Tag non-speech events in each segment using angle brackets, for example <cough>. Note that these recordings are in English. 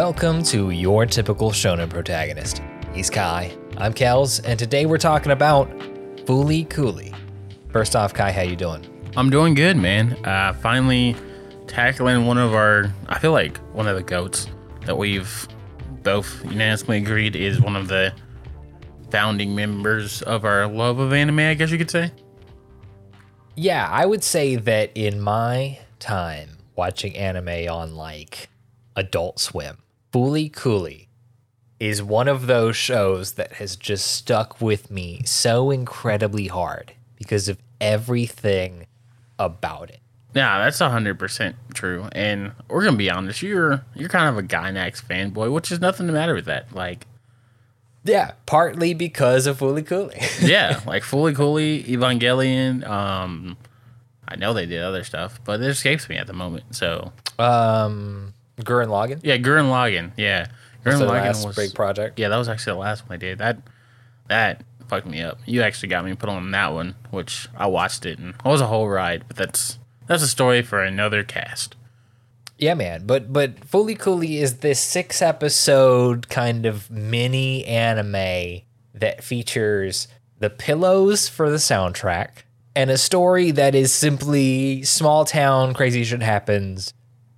Welcome to your typical shonen protagonist. He's Kai. I'm Kels, and today we're talking about Fooly Cooly. First off, Kai, how you doing? I'm doing good, man. Uh, finally tackling one of our, I feel like one of the goats that we've both unanimously agreed is one of the founding members of our love of anime, I guess you could say. Yeah, I would say that in my time watching anime on like Adult Swim, Fooly Cooly is one of those shows that has just stuck with me so incredibly hard because of everything about it. Yeah, that's hundred percent true. And we're gonna be honest, you're you're kind of a Gainax fanboy, which is nothing to matter with that. Like, Yeah, partly because of Fooly Cooly. <laughs> yeah, like Fooly Cooly, Evangelion. Um, I know they did other stuff, but it escapes me at the moment. So um, Gurren Lagann. yeah, Gurren Lagann. Yeah, Gurren Lagann last was big project. Yeah, that was actually the last one I did. That that fucked me up. You actually got me put on that one, which I watched it and it was a whole ride. But that's that's a story for another cast. Yeah, man. But but Fooly Cooly is this six episode kind of mini anime that features the pillows for the soundtrack and a story that is simply small town crazy shit happens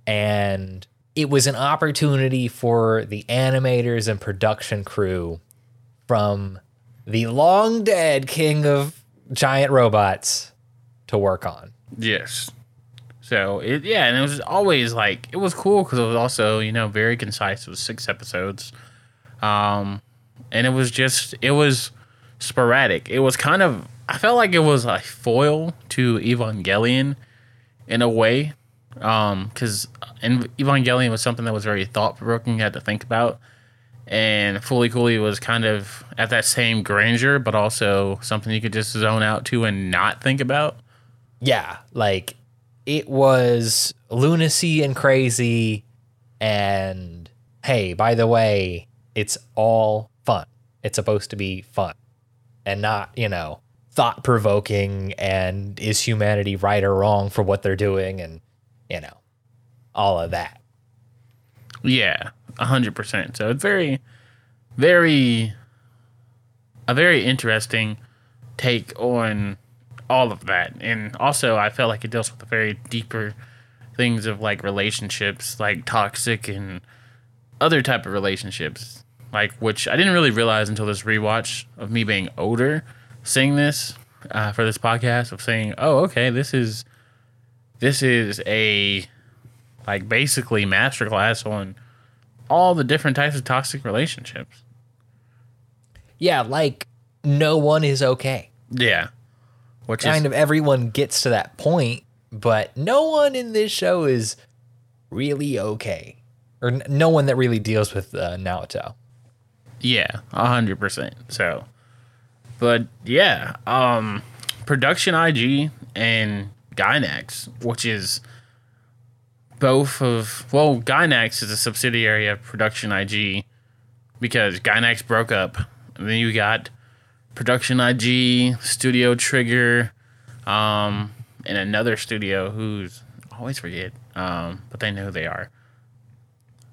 and it was an opportunity for the animators and production crew from the long dead king of giant robots to work on. Yes. So it yeah, and it was always like it was cool because it was also you know very concise. It was six episodes, um, and it was just it was sporadic. It was kind of I felt like it was a foil to Evangelion in a way, um, because Evangelion was something that was very thought provoking. You had to think about, and Fooly Cooly was kind of at that same grandeur, but also something you could just zone out to and not think about. yeah, like it was lunacy and crazy. And hey, by the way, it's all fun. It's supposed to be fun and not, you know, thought provoking and is humanity right or wrong for what they're doing and, you know, all of that. Yeah, a hundred percent. So it's very, very, a very interesting take on all of that, and also I felt like it deals with the very deeper things of like relationships, like toxic and other type of relationships, like which I didn't really realize until this rewatch of me being older, seeing this uh, for this podcast of saying, oh, okay, this is this is a like basically masterclass on all the different types of toxic relationships. Yeah, like no one is okay. Yeah. Which Kind is of everyone gets to that point, but no one in this show is really okay. Or n- no one that really deals with uh, Naoto. yeah, a hundred percent. So but yeah, um production IG and Gainax, which is both of well, Gainax is a subsidiary of production IG because Gainax broke up. And then you got production IG, Studio Trigger, um, and another studio who's always forget, um, but they know who they are.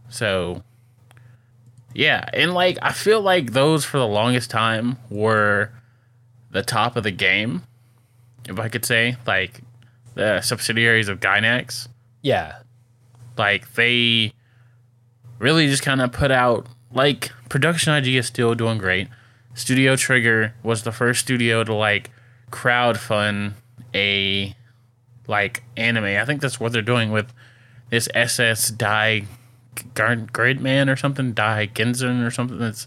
So yeah, and like I feel like those for the longest time were the top of the game, if I could say, like the subsidiaries of Gainax. Yeah. Like they really just kind of put out like production IG is still doing great. Studio Trigger was the first studio to like crowdfund a like anime. I think that's what they're doing with this SS Die Gridman or something, Die Genzen or something that's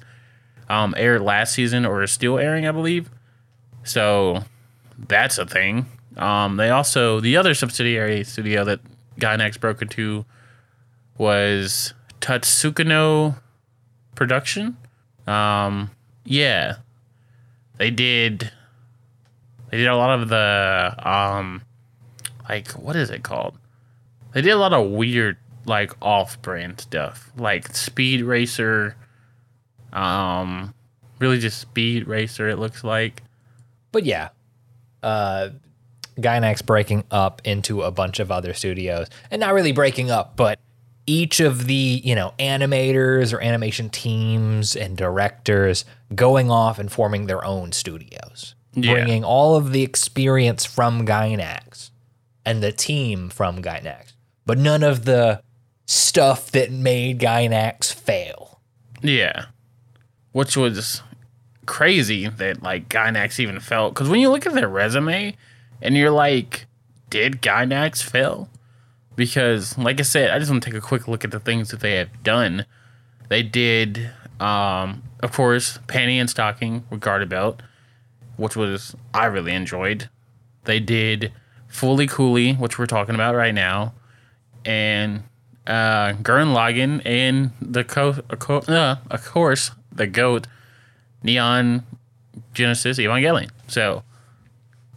um, aired last season or is still airing, I believe. So that's a thing. Um, they also the other subsidiary studio that Gainax broke into was Tatsukuno Production. Um, yeah, they did. They did a lot of the um, like what is it called? They did a lot of weird like off-brand stuff, like Speed Racer. Um, really just Speed Racer. It looks like. But yeah, uh, Gainax breaking up into a bunch of other studios, and not really breaking up, but each of the, you know, animators or animation teams and directors going off and forming their own studios, Yeah. bringing all of the experience from Gainax and the team from Gainax, but none of the stuff that made Gainax fail. Yeah. Which was crazy that like Gainax even felt because when you look at their resume and you're like, did Gainax fail? Because like I said, I just want to take a quick look at the things that they have done. They did, um, of course, panty and stocking with garter belt, which was I really enjoyed. They did Fooly Cooly, which we're talking about right now, and uh, Gurren Lagann and the co- co- uh, of course the goat Neon Genesis Evangelion. So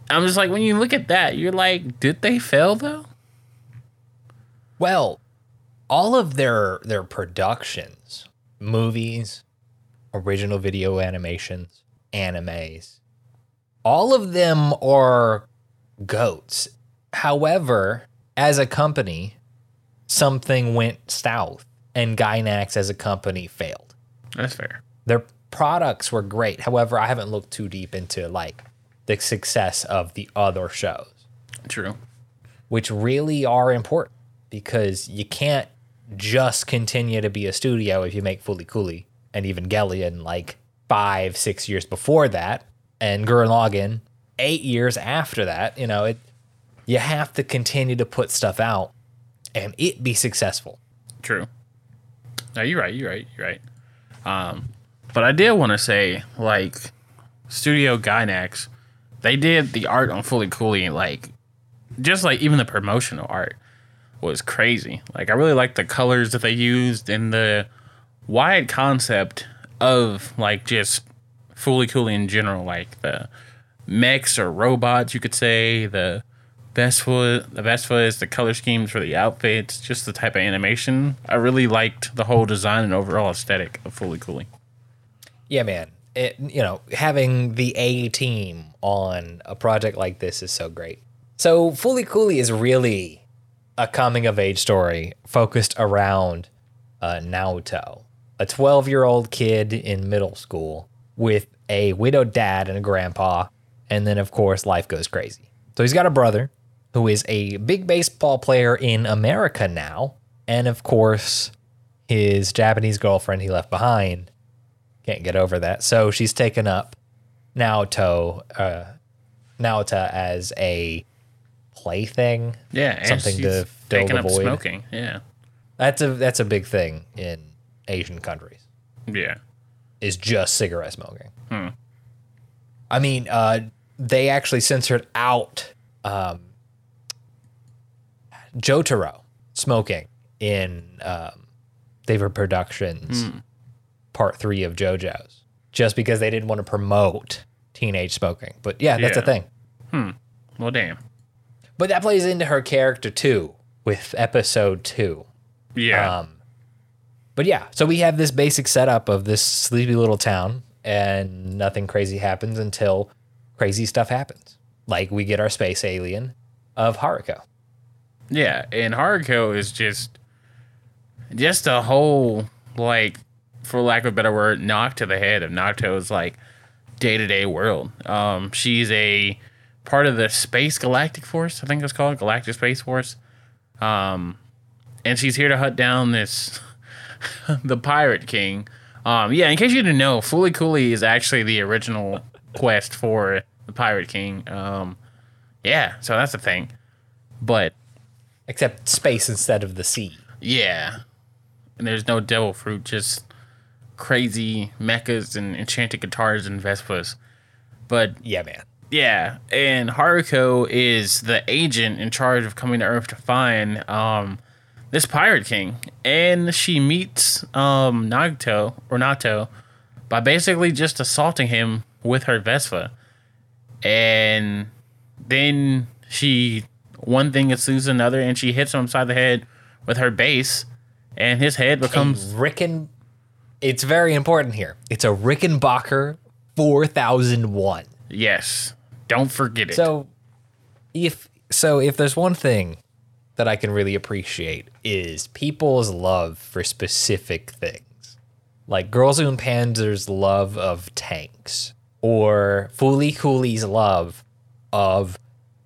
I'm just like when you look at that, you're like, did they fail though? Well, all of their their productions, movies, original video animations, animes, all of them are goats. However, as a company, something went south and Gainax as a company failed. That's fair. Their products were great. However, I haven't looked too deep into like the success of the other shows True. which really are important because you can't just continue to be a studio if you make Fooly Cooly and Evangelion like five, six years before that, and Gurren Lagann eight years after that. You know, it you have to continue to put stuff out and it be successful. True. No, you're right. You're right. You're right. Um, but I did want to say, like, Studio Gainax, they did the art on Fooly Cooly, like, just like even the promotional art was crazy. Like, I really liked the colors that they used and the wide concept of, like, just Fooly Cooly in general, like the mechs or robots, you could say, the best Vespa, the Vespas, the color schemes for the outfits, just the type of animation. I really liked the whole design and overall aesthetic of Fooly Cooly. Yeah, man. It, you know, having the A team on a project like this is so great. So, Fooly Cooly is really a coming of age story focused around uh, Naoto, a 12 year old kid in middle school with a widowed dad and a grandpa. And then, of course, life goes crazy. So, he's got a brother who is a big baseball player in America now. And, of course, his Japanese girlfriend he left behind can't get over that. So she's taken up Naoto, uh, Naota as a plaything. Yeah, Something to fill the up void. smoking. Yeah, That's a that's a big thing in Asian countries. yeah, Is just cigarette smoking. Hmm. I mean, uh, they actually censored out um, Jotaro smoking in um, David Productions Hmm. Part three of JoJo's, just because they didn't want to promote teenage smoking. But yeah, that's a Yeah. thing. Well, damn. But that plays into her character too, with episode two. Yeah, Um, but yeah, so we have this basic setup of this sleepy little town, and nothing crazy happens until crazy stuff happens. Like we get our space alien of Haruko. yeah, and Haruko is just, just a whole like, for lack of a better word, knock to the head of Naruto's like day to day world. Um, she's a part of the Space Galactic Force, I think it's called Galactic Space Force. Um, and she's here to hunt down this <laughs> the Pirate King. Um, yeah, in case you didn't know, Fooly Cooly is actually the original quest for the Pirate King. Um, yeah, so that's the thing. But Except space instead of the sea. yeah, and there's no devil fruit, just crazy mechas and enchanted guitars and Vespas. But Yeah, man. yeah, and Haruko is the agent in charge of coming to Earth to find um this pirate king, and she meets um Nagito or Nato by basically just assaulting him with her Vespa, and then she one thing ensues another, and she hits him upside the head with her base, and his head becomes Ricken. It's very important here. It's a Rickenbacker 4001. yes. Don't forget it. So if so if there's one thing that I can really appreciate is people's love for specific things. Like Girls and Panzer's love of tanks, or Fooly Cooly's love of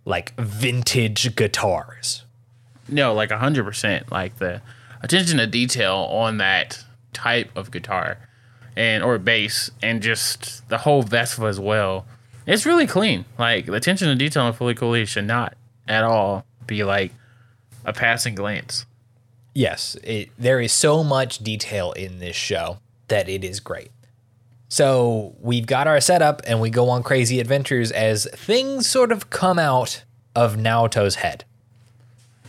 like vintage guitars. No, like hundred percent. Like the attention to detail on that type of guitar and or bass and just the whole Vespa as well. It's really clean. Like the attention to detail on Fooly Cooly should not at all be like a passing glance. Yes, it, there is so much detail in this show that it is great. So we've got our setup and we go on crazy adventures as things sort of come out of Naoto's head.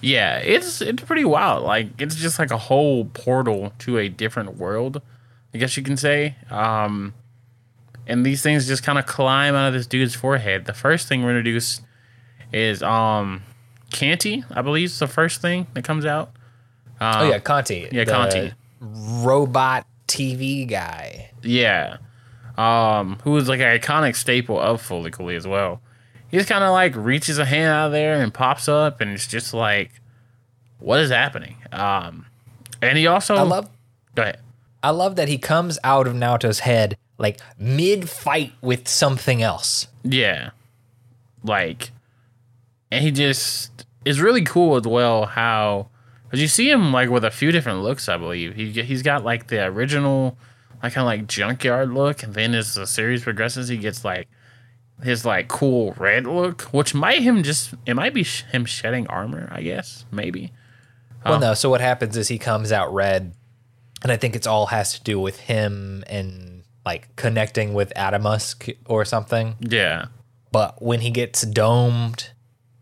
Yeah, it's it's pretty wild. Like it's just like a whole portal to a different world, I guess you can say. Um, and these things just kind of climb out of this dude's forehead. The first thing we're introduced is um, Canti, I believe, is the first thing that comes out. oh yeah, Canti. yeah, Canti. Robot TV guy. Yeah. Um, who is like an iconic staple of Fooly Cooly as well. He just kind of like reaches a hand out of there and pops up, and it's just like, what is happening? Um, and he also I love Go ahead. I love that he comes out of Naoto's head like mid fight with something else. Yeah. Like, and he just is really cool as well. How, because you see him like with a few different looks, I believe. He he's got like the original, like kind of like junkyard look, and then as the series progresses, he gets like his like cool red look, which might him just it might be sh- him shedding armor, I guess, maybe. Well, no. So what happens is he comes out red, and I think it's all has to do with him and like connecting with Atomsk or something. Yeah, But when he gets domed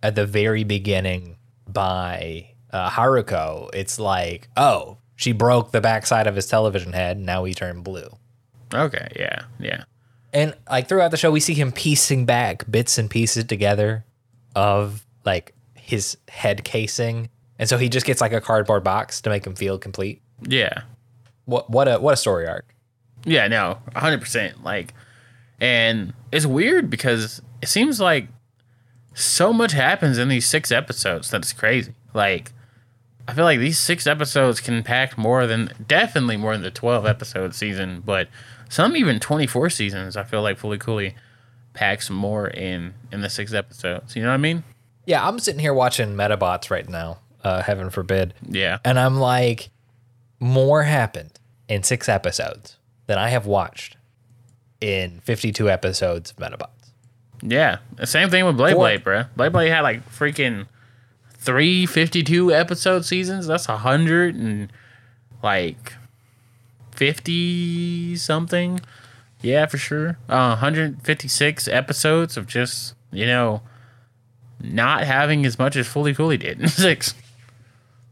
at the very beginning by uh, Haruko, it's like, oh, she broke the backside of his television head. And now he turned blue. okay, yeah, yeah, And like throughout the show, we see him piecing back bits and pieces together of like his head casing, and so he just gets like a cardboard box to make him feel complete. yeah. What what a what a story arc. Yeah, no, hundred percent. Like, and it's weird because it seems like so much happens in these six episodes that it's crazy. Like, I feel like these six episodes can pack more than definitely more than the twelve episode season, but some even twenty four seasons. I feel like Fooly Cooly packs more in in the six episodes. You know what I mean? Yeah, I'm sitting here watching Medabots right now. Uh, heaven forbid. Yeah, And I'm like, more happened in six episodes than I have watched in 52 episodes of Medabots. yeah. The same thing with Blade Four- Blade, bro. Blade Blade had like freaking three 52 episode seasons. That's a hundred and like 50 something. Yeah, for sure. Uh, 156 episodes of just, you know, not having as much as Fooly Cooly did in <laughs> six.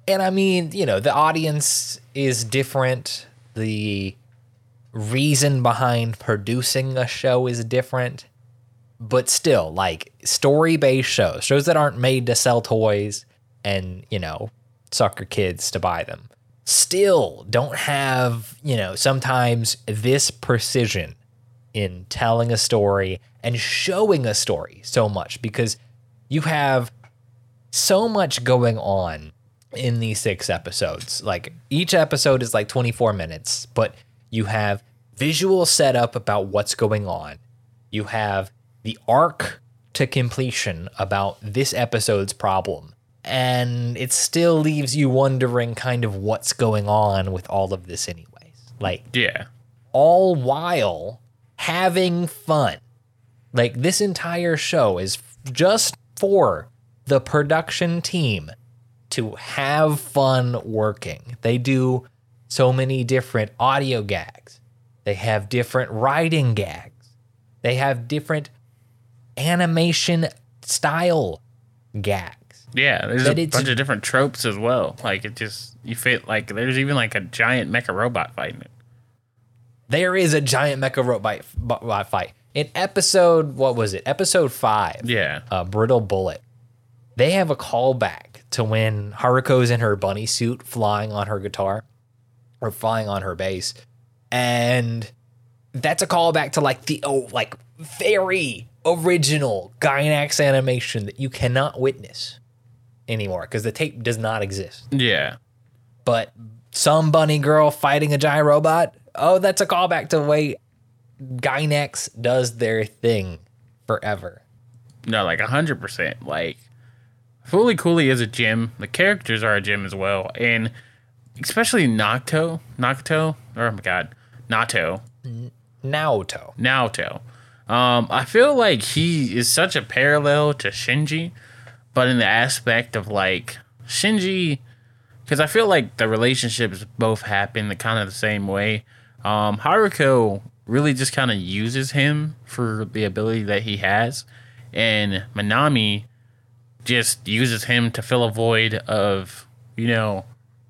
And I mean, you know, the audience is different. The reason behind producing a show is different. But still, like story based shows, shows that aren't made to sell toys and, you know, sucker kids to buy them, still don't have, you know, sometimes this precision in telling a story and showing a story so much because you have so much going on in these six episodes. Like each episode is like 24 minutes, but you have visual setup about what's going on. You have the arc to completion about this episode's problem. And it still leaves you wondering kind of what's going on with all of this anyways. Like Yeah. all while having fun. Like this entire show is just for the production team to have fun working. They do so many different audio gags. They have different writing gags. They have different animation style gags. Yeah, there's a bunch of different tropes as well. Like it just you fit like there's even like a giant mecha robot fighting it. There is a giant mecha robot bot fight. In episode, what was it? Episode five. Yeah. uh, Brittle Bullet. They have a callback to when Haruko's in her bunny suit flying on her guitar or flying on her bass. And that's a callback to like the oh like very original Gainax animation that you cannot witness anymore because the tape does not exist. Yeah. But some bunny girl fighting a giant robot, oh, that's a callback to the way Gainax does their thing forever. No, like hundred percent. Like Fooly Cooley is a gym. The characters are a gym as well. And especially Nocto. Nocto. Oh my god. Nato. Naoto. Naoto. Um, I feel like he is such a parallel to Shinji, but in the aspect of like Shinji, because I feel like the relationships both happen the kind of the same way. Um, Haruko really just kind of uses him for the ability that he has, and Manami just uses him to fill a void of you know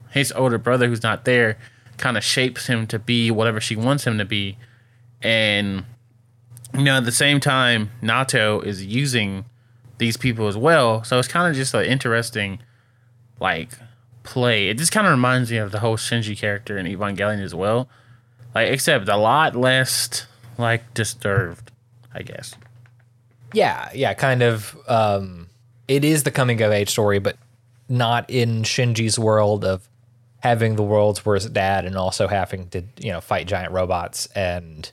his older brother who's not there, kind of shapes him to be whatever she wants him to be, and you know, at the same time, Nato is using these people as well. So it's kind of just an interesting, like, play. It just kind of reminds me of the whole Shinji character in Evangelion as well. Like, except a lot less, like, disturbed, I guess. Yeah, yeah, kind of. Um, it is the coming of age story, but not in Shinji's world of having the world's worst dad and also having to, you know, fight giant robots and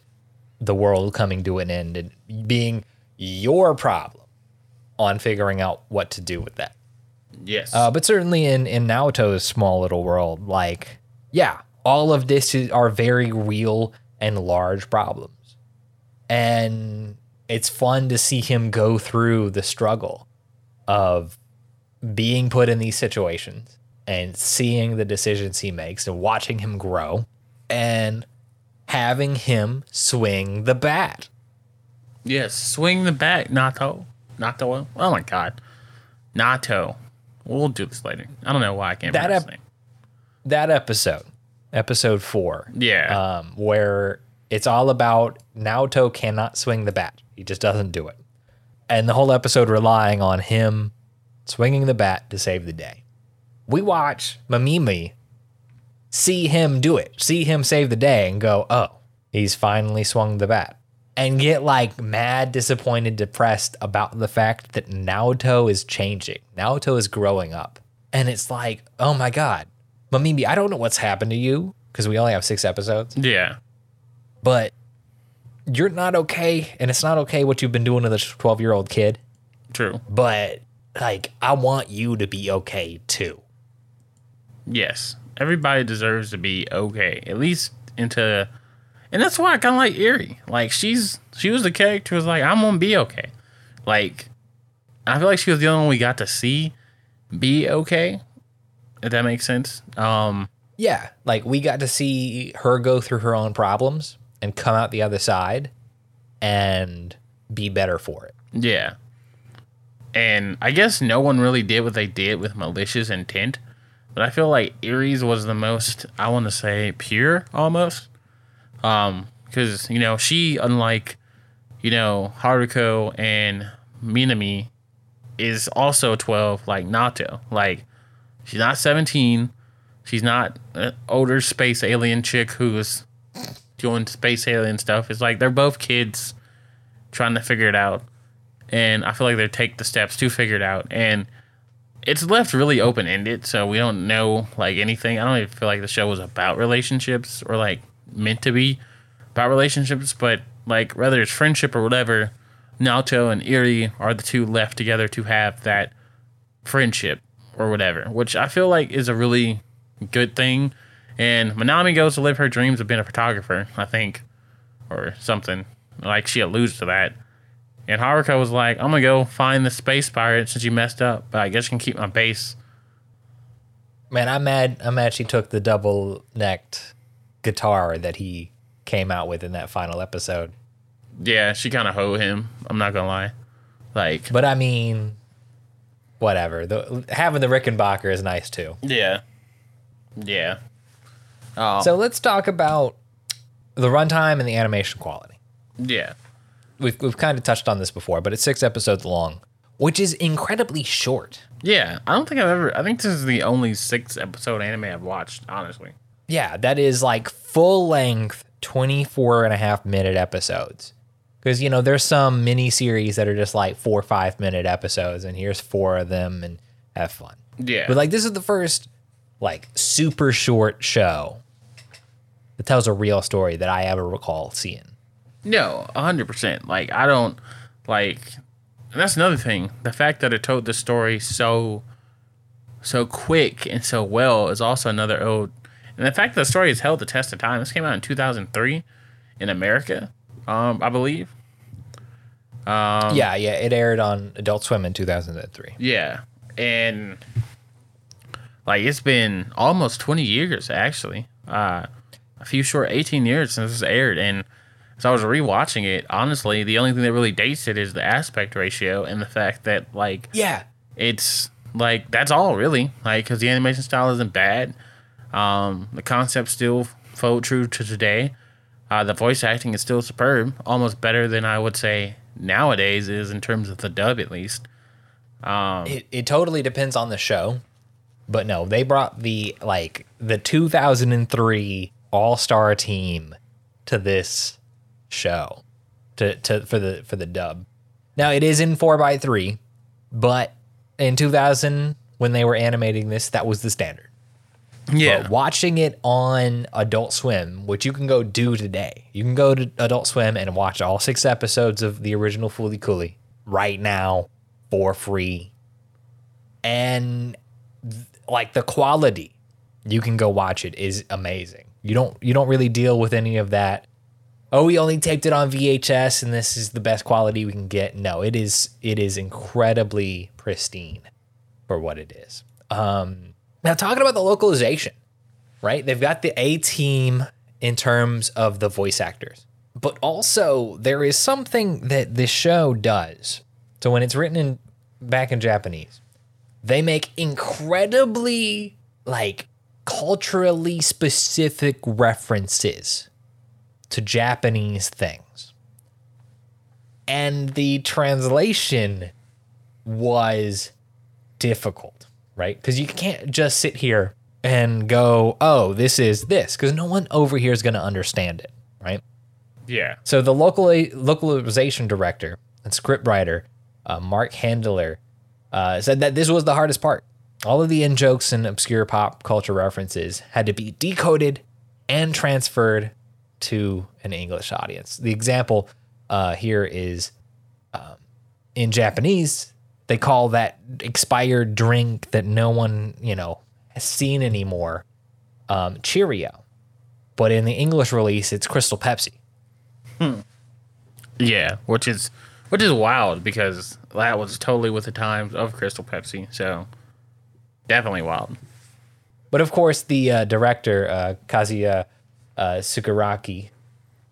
the world coming to an end and being your problem on figuring out what to do with that. Yes. Uh, but certainly in in Naoto's small little world, like yeah, all of this is, are very real and large problems, and it's fun to see him go through the struggle of being put in these situations and seeing the decisions he makes and watching him grow and having him swing the bat. yes. Swing the bat, Nato. Nato. Oh my god. Nato. We'll do this later. I don't know why I can't That remember ep- name. That episode, episode four, Yeah. um, where it's all about Naoto cannot swing the bat. He just doesn't do it. And the whole episode relying on him swinging the bat to save the day. We watch Mamimi see him do it, see him save the day, and go, oh, he's finally swung the bat. And get like mad, disappointed, depressed about the fact that Naoto is changing. Naoto is growing up. And it's like, oh my God, Mamimi, I don't know what's happened to you because we only have six episodes, yeah. but you're not okay. And it's not okay what you've been doing to this 12 year old kid. True. But like, I want you to be okay too. Yes, everybody deserves to be okay, at least into, and that's why I kind of like Eri. Like she's she was the character who was like I'm gonna be okay. Like I feel like she was the only one we got to see be okay. If that makes sense. Um, Yeah. Like, we got to see her go through her own problems and come out the other side and be better for it. yeah. And I guess no one really did what they did with malicious intent, but I feel like Eri's was the most I want to say pure almost. Um, because you know she, unlike you know Haruko and Minami, is also twelve like Nato. Like she's not seventeen. She's not an older space alien chick who's doing space alien stuff. It's like they're both kids trying to figure it out, and I feel like they take the steps to figure it out. And it's left really open ended, so we don't know like anything. I don't even feel like the show was about relationships or like meant to be about relationships, but like whether it's friendship or whatever, Naoto and Eri are the two left together to have that friendship or whatever, which I feel like is a really good thing. And Manami goes to live her dreams of being a photographer, I think, or something. Like she alludes to that. And Haruko was like, I'm gonna go find the space pirate since you messed up, but I guess you can keep my base. Man, I'm mad. I'm mad she took the double necked guitar that he came out with in that final episode. Yeah, she kind of hoed him. I'm not gonna lie. Like, But I mean, whatever. The, having the Rickenbacker is nice too. yeah, yeah. Oh, So let's talk about the runtime and the animation quality. yeah, We've, we've kind of touched on this before, but it's six episodes long, which is incredibly short. yeah. I don't think I've ever. I think this is the only six episode anime I've watched. Honestly. Yeah, that is like full length 24 and a half minute episodes. Because, you know, there's some mini series that are just like four or five minute episodes, and here's four of them. And have fun. Yeah. But like this is the first like super short show that tells a real story that I ever recall seeing. No, hundred percent. Like I don't like. And that's another thing. The fact that it told the story so, so quick and so well is also another ode. And the fact that the story has held the test of time. This came out in two thousand three, in America, um, I believe. Um, yeah, yeah, it aired on Adult Swim in 2003. Yeah, and like it's been almost twenty years actually. Uh, a few short eighteen years since it's aired, and as I was rewatching it, honestly, the only thing that really dates it is the aspect ratio and the fact that like Yeah. it's like that's all really like because the animation style isn't bad. Um, the concept still fold true to today. Uh, the voice acting is still superb, almost better than I would say nowadays is in terms of the dub at least. It, it totally depends on the show. But no, they brought the like the 2003 All-Star team to this show to, to for the for the dub. Now it is in 4 by 3 but in 2000 when they were animating this that was the standard. Yeah, But watching it on Adult Swim, which you can go do today, you can go to Adult Swim and watch all six episodes of the original Fooly Cooly right now for free. And th- like the quality, you can go watch it is amazing. You don't you don't really deal with any of that. Oh, we only taped it on VHS and this is the best quality we can get. No, it is it is incredibly pristine for what it is. Um now, talking about the localization, right? They've got the A team in terms of the voice actors, but also there is something that this show does. So when it's written in back in Japanese, they make incredibly like culturally specific references to Japanese things. And the translation was difficult, right? Because you can't just sit here and go, oh, this is this, because no one over here is going to understand it, right? yeah, So the local localization director and scriptwriter, uh, Marc Handler, uh, said that this was the hardest part. All of the in jokes and obscure pop culture references had to be decoded and transferred to an English audience. The example uh, here is um, in Japanese, they call that expired drink that no one, you know, has seen anymore um, Cheerio. But in the English release, it's Crystal Pepsi. Hmm. yeah, which is which is wild because that was totally with the times of Crystal Pepsi. So definitely wild. But of course, the uh, director uh, Kazuya uh, Sukaraki,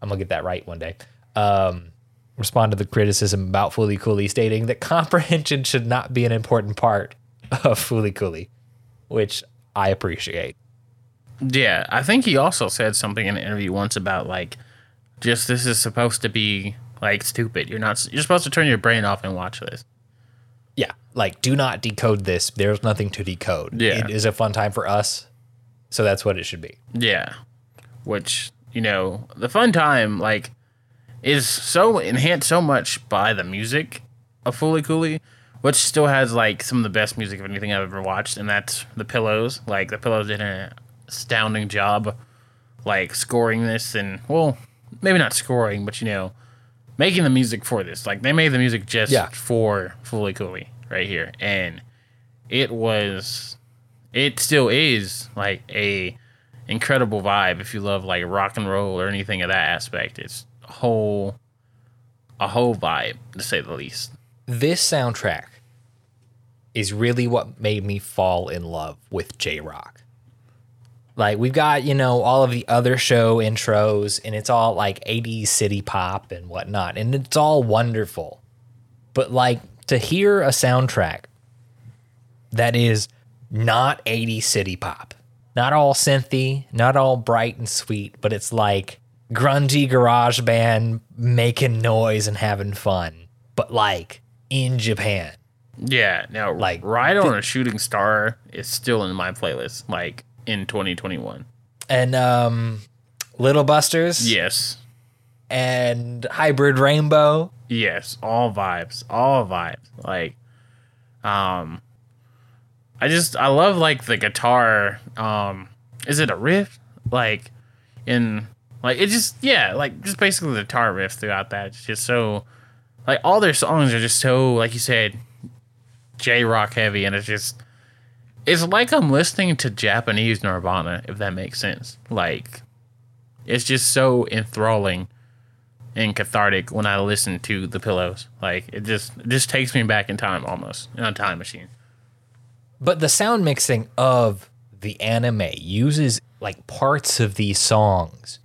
I'm gonna get that right one day, um, responded to the criticism about Fooly Cooly, stating that comprehension should not be an important part of Fooly Cooly, which I appreciate. Yeah, I think he also said something in an interview once about like, just this is supposed to be like stupid. You're not. You're supposed to turn your brain off and watch this. Yeah, like do not decode this. There's nothing to decode. Yeah. it is a fun time for us, so that's what it should be. Yeah, which you know the fun time like is so enhanced so much by the music of Fooly Cooly, which still has like some of the best music of anything I've ever watched, and that's the Pillows. Like the Pillows did an astounding job, like scoring this, and well, maybe not scoring, but you know, making the music for this. Like they made the music just Yeah. for Fooly Cooly right here, and it was, it still is like a incredible vibe if you love like rock and roll or anything of that aspect. It's whole a whole vibe to say the least. this soundtrack is really what made me fall in love with J Rock. Like we've got, you know, all of the other show intros and it's all like 80s city pop and whatnot. And it's all wonderful. But like to hear a soundtrack that is not 80s city pop, not all synthy, not all bright and sweet, but it's like grungy garage band making noise and having fun, but like in Japan. Yeah, now Like, Ride on a Shooting Star is still in my playlist, like in 2021. And um Little Busters Yes, and Hybrid Rainbow. yes, all vibes, all vibes. Like, um, I just I love like the guitar. Um, is it a riff? Like in like it just yeah like just basically the tar riff throughout that. It's just so like all their songs are just so like you said, J rock heavy, and it's just it's like I'm listening to Japanese Nirvana if that makes sense. Like it's just so enthralling and cathartic when I listen to the pillows. Like it just it just takes me back in time almost in a time machine. But the sound mixing of the anime uses like parts of these songs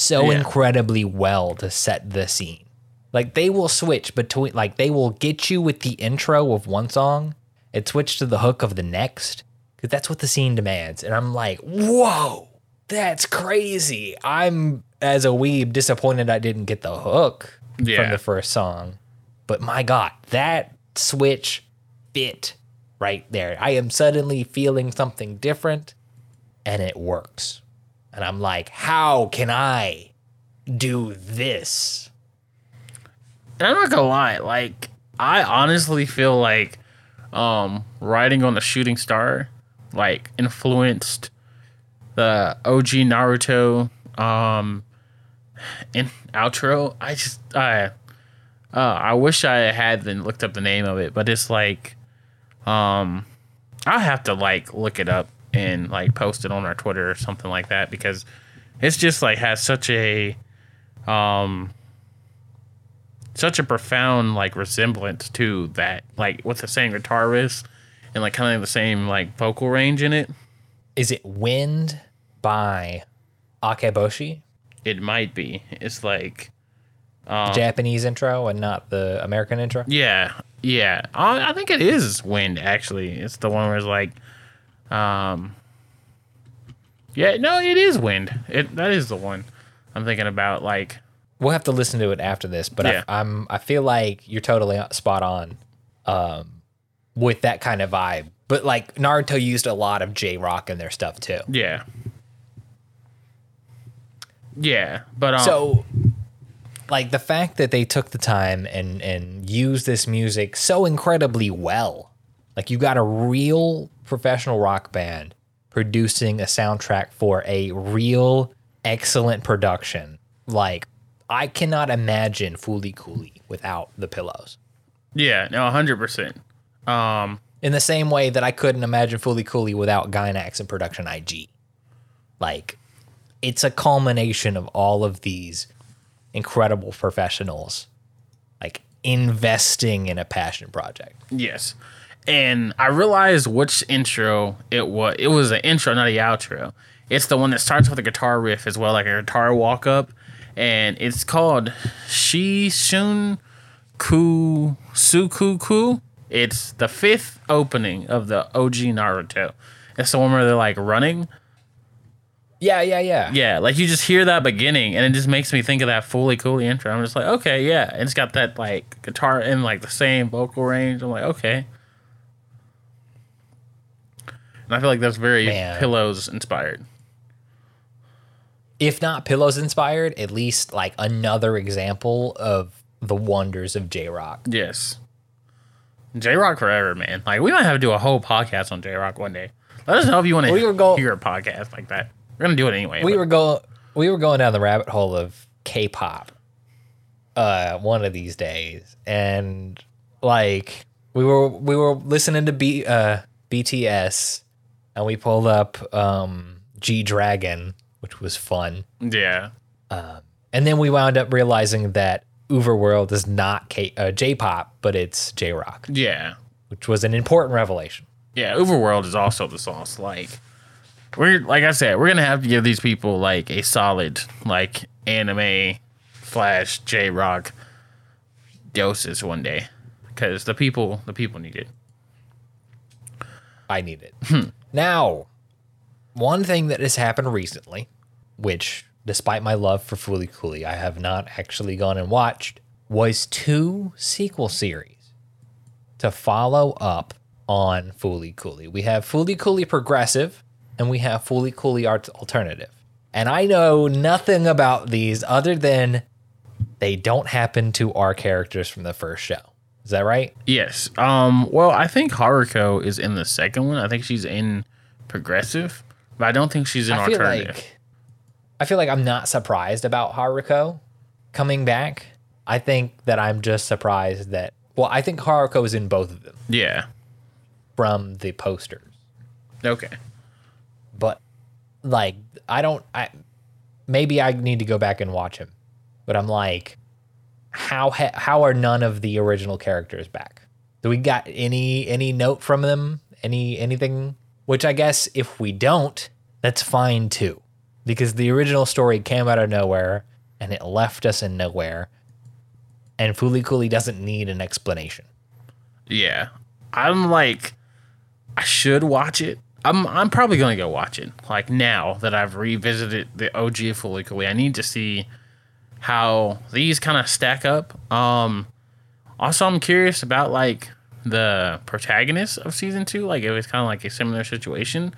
so Yeah. incredibly well to set the scene. Like they will switch between like they will get you with the intro of one song and switch to the hook of the next cuz that's what the scene demands. And I'm like, "Whoa, that's crazy." I'm as a weeb disappointed I didn't get the hook from the first song. But my god, that switch fit right there. I am suddenly feeling something different and it works. And I'm like, how can I do this? And I'm not gonna lie, like I honestly feel like um riding on the shooting star like influenced the OG Naruto um in outro. I just I uh, I wish I had then looked up the name of it, but it's like um I'll have to like look it up and like post it on our Twitter or something like that because it's just like has such a um such a profound like resemblance to that like with the same guitar riffs and like kind of the same like vocal range in it Is it Wind by Akeboshi? it might be it's like The Japanese intro and not the American intro? yeah yeah I, I think it is wind actually it's the one where it's like um yeah no it is wind it that is the one i'm thinking about like We'll have to listen to it after this, but Yeah. I, I'm I feel like you're totally spot on um, with that kind of vibe. But like Naruto used a lot of J rock in their stuff too. yeah yeah but um So, like the fact that they took the time and and used this music so incredibly well, like you got a real professional rock band producing a soundtrack for a real excellent production. Like I cannot imagine Fooly Cooly without the pillows. yeah no 100% um In the same way that I couldn't imagine Fooly Cooly without Gainax and Production IG. Like, it's a culmination of all of these incredible professionals, like investing in a passion project. Yes. And I realized which intro it was. It was an intro, not a outro. It's the one that starts with a guitar riff as well, like a guitar walk up. And it's called Shi Shun Ku Sukuku. It's the fifth opening of the OG Naruto. It's the one where they're like running. Yeah, yeah, yeah. Yeah, like you just hear that beginning and it just makes me think of that Fooly Cooly intro. I'm just like, okay, yeah. And it's got that like guitar in like the same vocal range. I'm like, okay. And I feel like that's very Man. pillows inspired. If not Pillows inspired, at least like another example of the wonders of J Rock. Yes. J Rock forever, man. Like we might have to do a whole podcast on J Rock one day. Let us know if you want We to go- hear a podcast like that. We're gonna do it anyway. we but- were going we were going down the rabbit hole of K-pop uh one of these days and like we were we were listening to B uh BTS and we pulled up um G Dragon which was fun yeah. and then we wound up realizing that UVERworld is not K uh, J-pop but it's J-rock Yeah. which was an important revelation Yeah, Overworld is also the sauce. Like we're like I said, we're gonna have to give these people like a solid like anime slash J rock doses one day. Because the people the people need it. I need it. Now, one thing that has happened recently, which despite my love for Fooly Cooly, I have not actually gone and watched, was two sequel series to follow up on Fooly Cooly. We have Fooly Cooly Progressive and we have Fooly Cooly Art Alternative. And I know nothing about these other than they don't happen to our characters from the first show. Is that right? Yes. Um. Well, I think Haruko is in the second one. I think she's in progressive, but I don't think she's in I feel alternative. like I feel like I'm not surprised about Haruko coming back. I think that I'm just surprised that well, I think Haruko is in both of them yeah. from the posters. Okay. But like I don't I maybe I need to go back and watch him. But I'm like how ha- how are none of the original characters back? Do we got any any note from them? Any anything? Which I guess if we don't, that's fine too. Because the original story came out of nowhere and it left us in nowhere. And Fooly Cooly doesn't need an explanation. Yeah. I'm like, I should watch it. I'm I'm probably gonna go watch it. Like now that I've revisited the OG Fooly Cooly, I need to see how these kind of stack up. Um, also, I'm curious about like the protagonist of season two. Like it was kind of like a similar situation,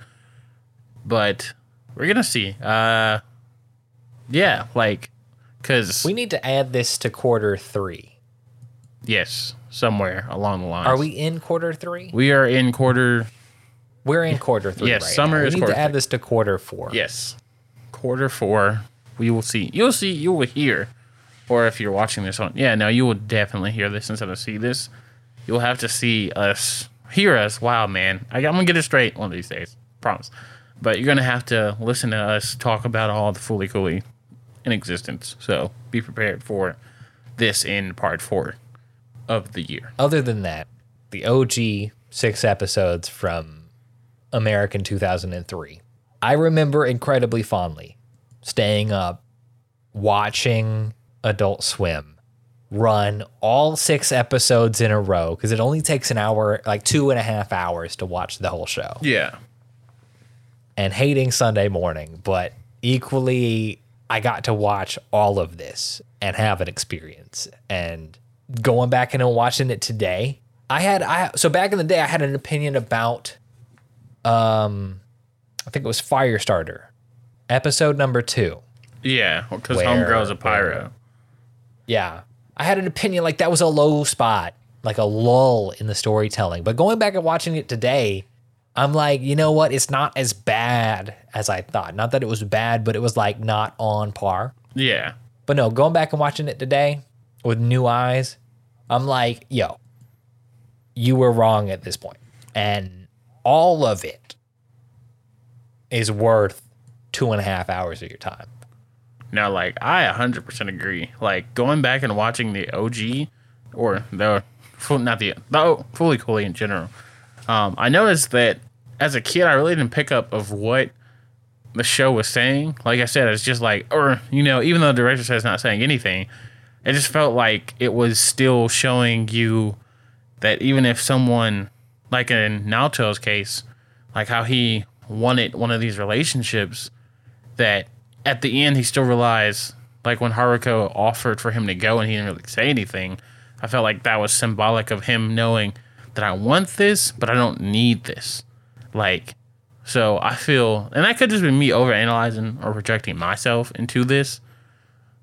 but we're gonna see. Uh, yeah, like because We need to add this to quarter three. yes, somewhere along the lines. Are we in quarter three? We are in quarter. We're in quarter three. Yes, right summer now. is We need to add three. this to quarter four. Yes. Quarter four. We will see. You'll see. You will hear. Or if you're watching this on. Yeah, no, you will definitely hear this instead of see this. You'll have to see us. Hear us. Wow, man. I, I'm to get it straight one of these days. Promise. But you're to have to listen to us talk about all the Fooly Cooly in existence. So be prepared for this in part four of the year. Other than that, the OG six episodes from American 2003. I remember incredibly fondly staying up, watching Adult Swim run all six episodes in a row because it only takes an hour, like two and a half hours to watch the whole show. Yeah. and hating Sunday morning, but equally, I got to watch all of this and have an experience. And going back and watching it today, I had I so back in the day, I had an opinion about, um, I think it was Firestarter, episode number two. Yeah. Because Where- Homegirl's a pyro. Yeah. I had an opinion like that was a low spot, like a lull in the storytelling. But going back and watching it today, I'm like, you know what? It's not as bad as I thought. Not that it was bad, but it was like not on par. Yeah. But no, going back and watching it today with new eyes, I'm like, yo, you were wrong at this point. And all of it is worth two and a half hours of your time. Now, like I 100% agree. Like going back and watching the OG or the not the the Fooly Cooly in general. Um, I noticed that as a kid, I really didn't pick up of what the show was saying. Like I said, it's just like, or you know, even though the director says not saying anything, it just felt like it was still showing you that even if someone, like in Naota's case, like how he wanted one of these relationships, that at the end he still realized like when Haruko offered for him to go and he didn't really say anything, I felt like that was symbolic of him knowing that I want this, but I don't need this. Like so I feel and that could just be me overanalyzing or projecting myself into this,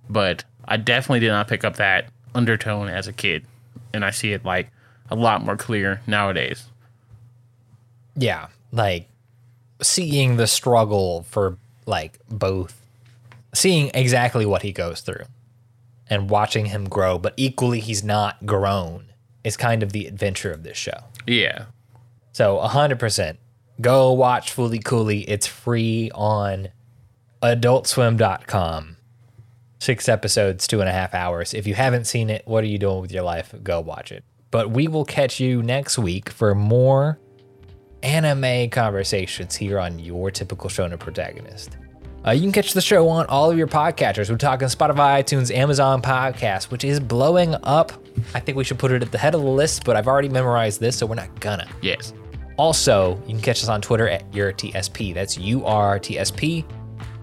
but I definitely did not pick up that undertone as a kid. And I see it like a lot more clear nowadays. yeah like seeing the struggle for like both seeing exactly what he goes through and watching him grow but equally he's not grown is kind of the adventure of this show Yeah. so 100% go watch Fooly Cooly. it's free on adultswim.com six episodes two and a half hours if you haven't seen it what are you doing with your life go watch it but we will catch you next week for more anime conversations here on your typical shonen protagonist. Uh, you can catch the show on all of your podcatchers. We're talking Spotify, iTunes, Amazon Podcast, which is blowing up. I think we should put it at the head of the list, but I've already memorized this, so we're not gonna. Yes. Also, you can catch us on Twitter at YourTSP. That's U R T S P.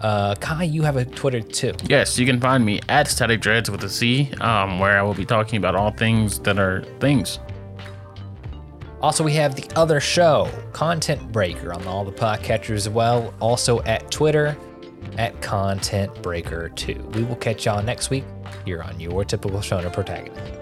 Uh, Kai, you have a Twitter too. Yes, you can find me at Static Dreads with a C, um, where I will be talking about all things that are things. Also, we have the other show, Content Breaker, on all the podcatchers as well. Also at Twitter, at Content Breaker 2. We will catch y'all next week here on Your Typical Shonen Protagonist.